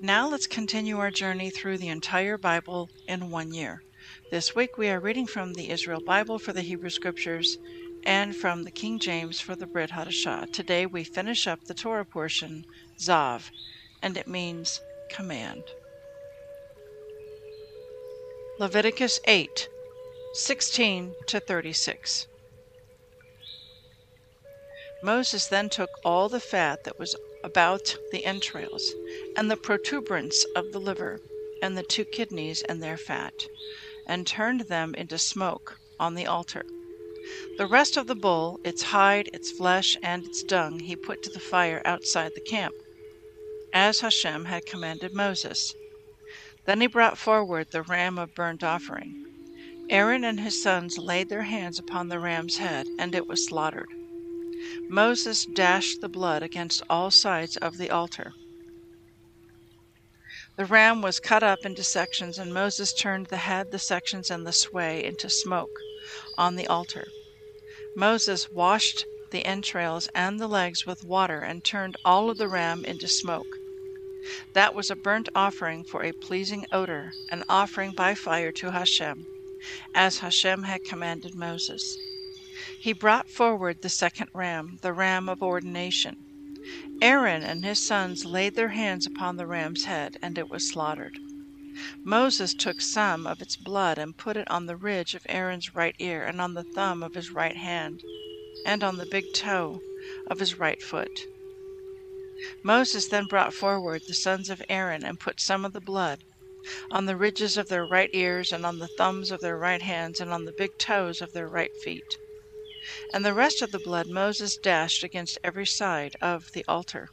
Now let's continue our journey through the entire Bible in one year. This week we are reading from the Israel Bible for the Hebrew Scriptures and from the King James for the Brit Hadashah. Today we finish up the Torah portion, Tzav, and it means command. Leviticus 8 16 to 36. Moses then took all the fat that was about the entrails, and the protuberance of the liver, and the two kidneys and their fat and turned them into smoke on the altar. The rest of the bull, its hide, its flesh, and its dung, he put to the fire outside the camp, as Hashem had commanded Moses. Then he brought forward the ram of burnt offering. Aaron and his sons laid their hands upon the ram's head, and it was slaughtered. Moses dashed the blood against all sides of the altar. The ram was cut up into sections, and Moses turned the head, the sections, and the sway into smoke on the altar. Moses washed the entrails and the legs with water and turned all of the ram into smoke. That was a burnt offering for a pleasing odor, an offering by fire to Hashem, as Hashem had commanded Moses. He brought forward the second ram, the ram of ordination. Aaron and his sons laid their hands upon the ram's head, and it was slaughtered. Moses took some of its blood and put it on the ridge of Aaron's right ear, and on the thumb of his right hand, and on the big toe of his right foot. Moses then brought forward the sons of Aaron and put some of the blood on the ridges of their right ears, and on the thumbs of their right hands, and on the big toes of their right feet and the rest of the blood Moses dashed against every side of the altar.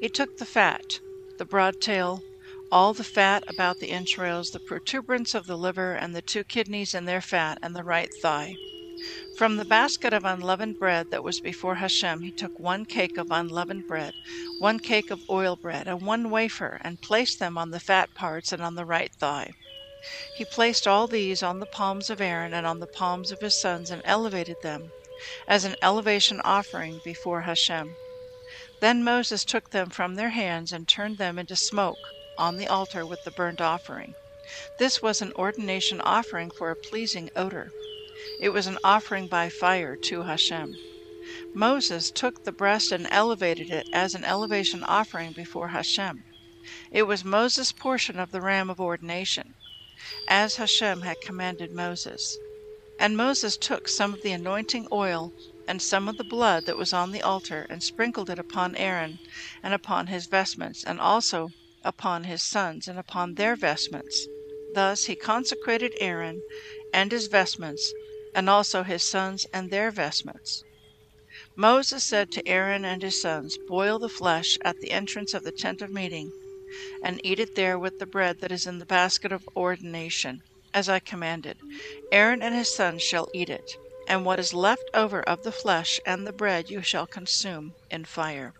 He took the fat, the broad tail, all the fat about the entrails, the protuberance of the liver, and the two kidneys and their fat, and the right thigh. From the basket of unleavened bread that was before Hashem, he took one cake of unleavened bread, one cake of oil bread, and one wafer, and placed them on the fat parts and on the right thigh. He placed all these on the palms of Aaron and on the palms of his sons and elevated them as an elevation offering before Hashem. Then Moses took them from their hands and turned them into smoke on the altar with the burnt offering. This was an ordination offering for a pleasing odor. It was an offering by fire to Hashem. Moses took the breast and elevated it as an elevation offering before Hashem. It was Moses' portion of the ram of ordination as Hashem had commanded Moses. And Moses took some of the anointing oil and some of the blood that was on the altar, and sprinkled it upon Aaron and upon his vestments, and also upon his sons and upon their vestments. Thus he consecrated Aaron and his vestments, and also his sons and their vestments. Moses said to Aaron and his sons, Boil the flesh at the entrance of the tent of meeting, and eat it there with the bread that is in the basket of ordination, as I commanded. Aaron and his sons shall eat it, and what is left over of the flesh and the bread you shall consume in fire.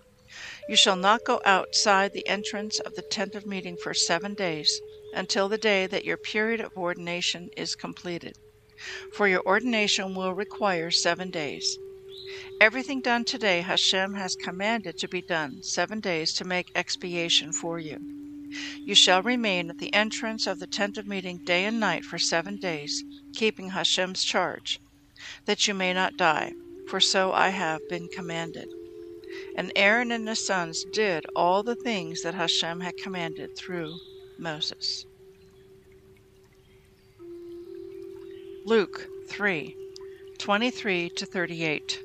You shall not go outside the entrance of the tent of meeting for seven days, until the day that your period of ordination is completed. For your ordination will require seven days. Everything done today Hashem has commanded to be done seven days to make expiation for you. You shall remain at the entrance of the tent of meeting day and night for seven days, keeping Hashem's charge, that you may not die, for so I have been commanded. And Aaron and his sons did all the things that Hashem had commanded through Moses. Luke 3 23 to 38.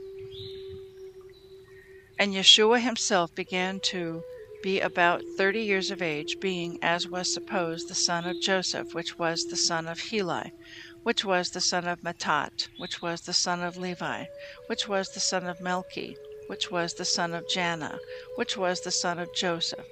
And Yeshua himself began to be about thirty years of age, being, as was supposed, the son of Joseph, which was the son of Heli, which was the son of Matthat, which was the son of Levi, which was the son of Melchi, which was the son of Janna, which was the son of Joseph,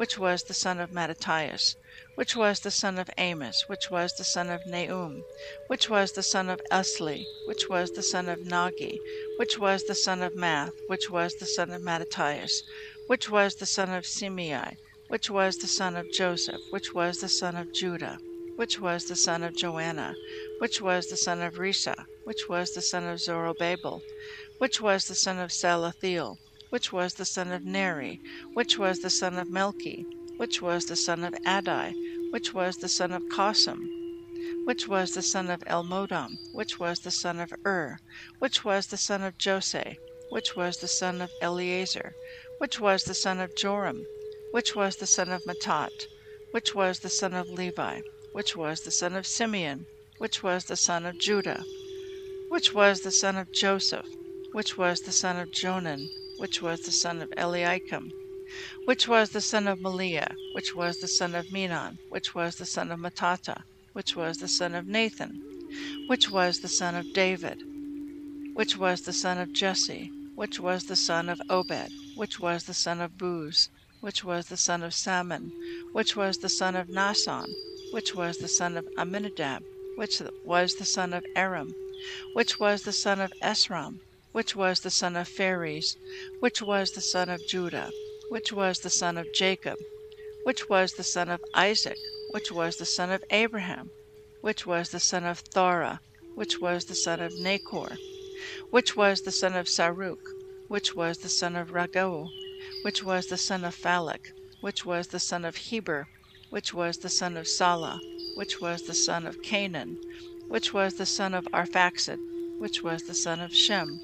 which was the son of Mattathias, which was the son of Amos, which was the son of Nahum, which was the son of Esli, which was the son of Nagge, which was the son of Maath, which was the son of Mattathias, which was the son of Semei, which was the son of Joseph, which was the son of Judah, which was the son of Joanna, which was the son of Rhesa, which was the son of Zorobabel, which was the son of Salathiel, which was the son of Neri, which was the son of Melchi, which was the son of Adai, which was the son of Cosam, which was the son of Elmodam, which was the son of Ur, which was the son of Jose, which was the son of Eleazar, which was the son of Joram, which was the son of Matthat, which was the son of Levi, which was the son of Simeon, which was the son of Judah, which was the son of Joseph, which was the son of Jonan, which was the son of Eliakim, which was the son of Melea, which was the son of Menan, which was the son of Mattatha, which was the son of Nathan, which was the son of David, which was the son of Jesse, which was the son of Obed, which was the son of Booz, which was the son of Salmon, which was the son of Naasson, which was the son of Amminadab, which was the son of Aram, which was the son of Esrom, which was the son of Phares, which was the son of Judah, which was the son of Jacob, which was the son of Isaac, which was the son of Abraham, which was the son of Thora, which was the son of Nachor, which was the son of Saruch, which was the son of Rago, which was the son of Phalec, which was the son of Heber, which was the son of Salah, which was the son of Cainan, which was the son of Arphaxad, which was the son of Shem,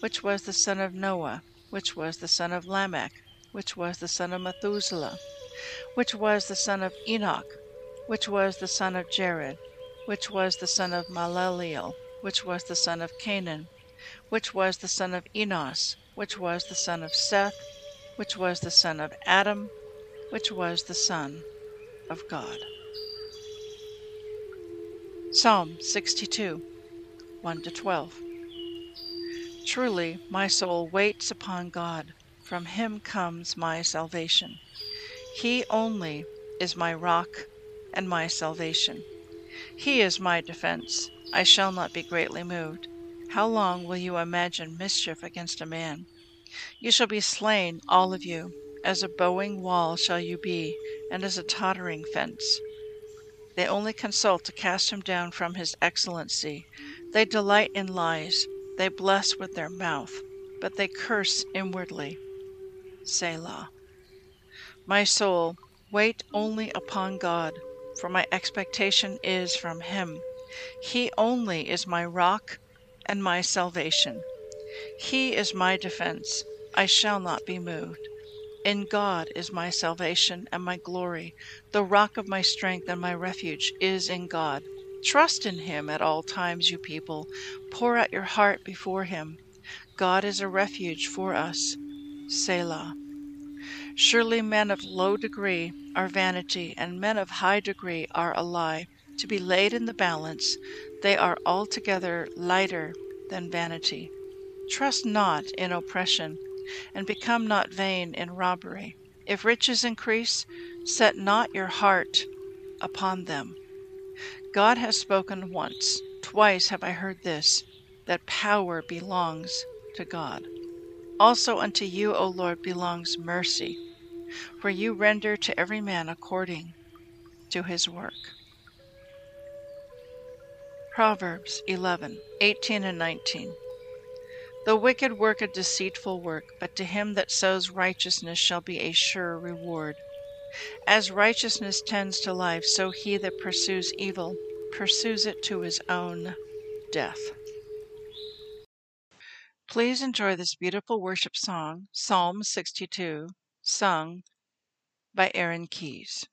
which was the son of Noah, which was the son of Lamech, which was the son of Methuselah, which was the son of Enoch, which was the son of Jared, which was the son of Maleleel, which was the son of Cainan, which was the son of Enos, which was the son of Seth, which was the son of Adam, which was the son of God. Psalm 62 1 to 12. Truly, my soul waits upon God. From him comes my salvation. He only is my rock and my salvation. He is my defense. I shall not be greatly moved. How long will you imagine mischief against a man? You shall be slain, all of you. As a bowing wall shall you be, and as a tottering fence. They only consult to cast him down from his excellency. They delight in lies. They bless with their mouth, but they curse inwardly. Selah. My soul, wait only upon God, for my expectation is from Him. He only is my rock and my salvation. He is my defense. I shall not be moved. In God is my salvation and my glory. The rock of my strength and my refuge is in God. Trust in Him at all times, you people. Pour out your heart before Him. God is a refuge for us. Selah. Surely men of low degree are vanity, and men of high degree are a lie. to be laid in the balance, they are altogether lighter than vanity. Trust not in oppression, and become not vain in robbery. If riches increase, set not your heart upon them. God has spoken once, twice have I heard this, that power belongs to God. Also unto you, O Lord, belongs mercy, for you render to every man according to his work. Proverbs 11, 18 and 19. The wicked work a deceitful work, but to him that sows righteousness shall be a sure reward. As righteousness tends to life, so he that pursues evil pursues it to his own death. Please enjoy this beautiful worship song, Psalm 62, sung by Aaron Keyes.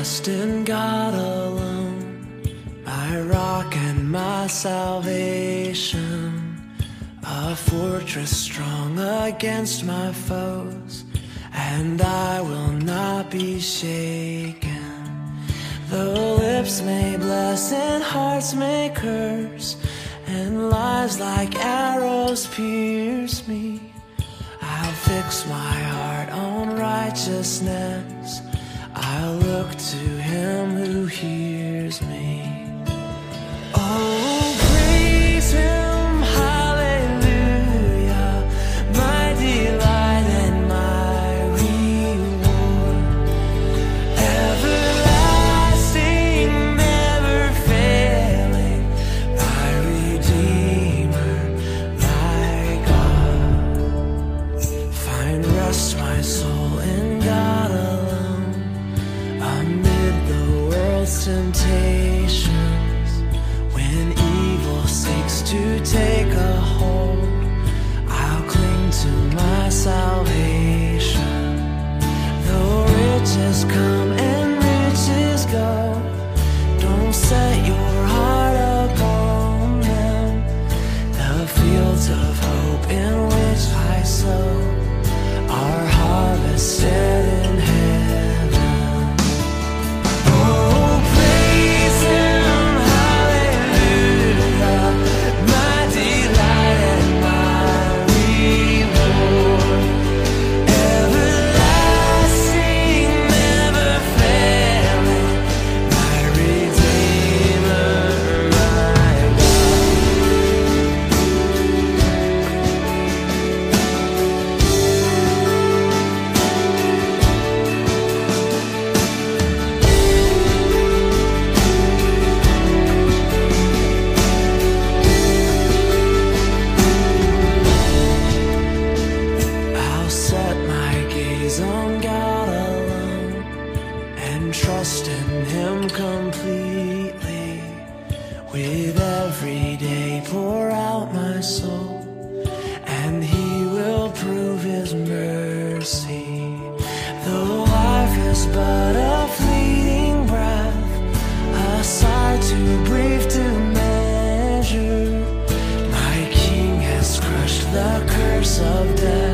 Rest in God alone, my rock and my salvation, a fortress strong against my foes, and I will not be shaken. Though lips may bless and hearts may curse, and lies like arrows pierce me. I'll fix my heart on righteousness. I'll look to him who hears temptations, when evil seeks to take trust in Him completely. With every day, pour out my soul, and He will prove His mercy. Though life is but a fleeting breath, a sigh too brief to measure. My King has crushed the curse of death,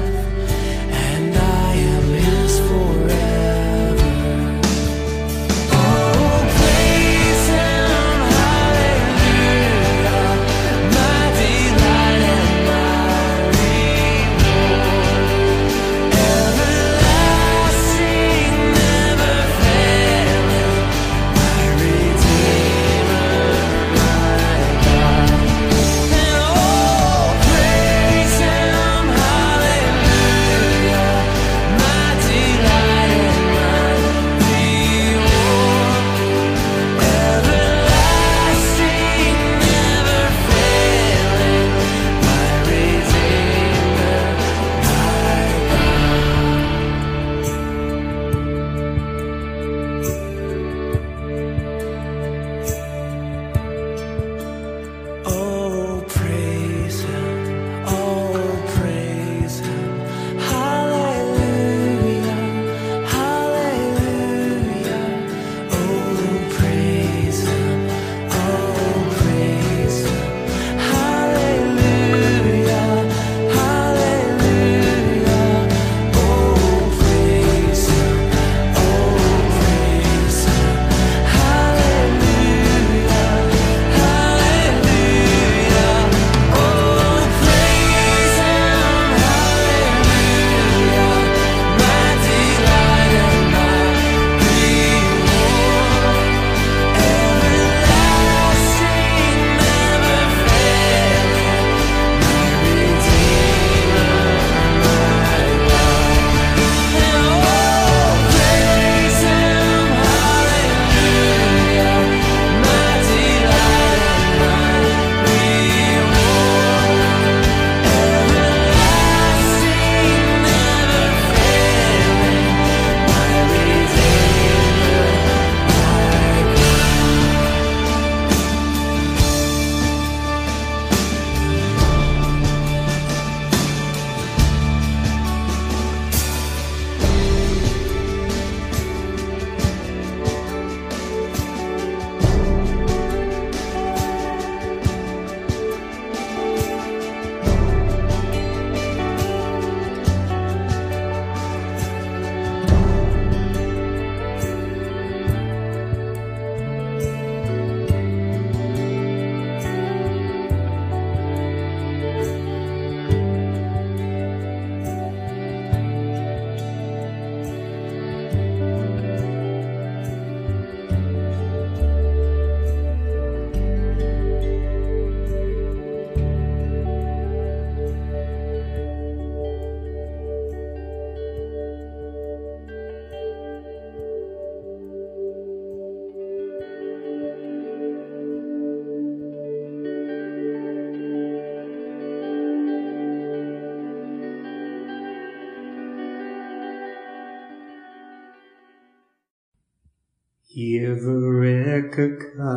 Yivrekaka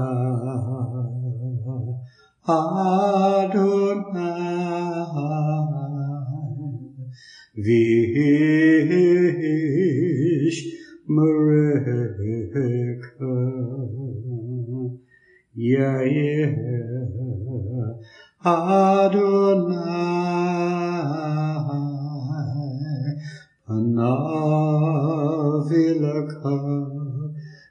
Adonai. Vish Mareka Yair Adonai. Panavilaka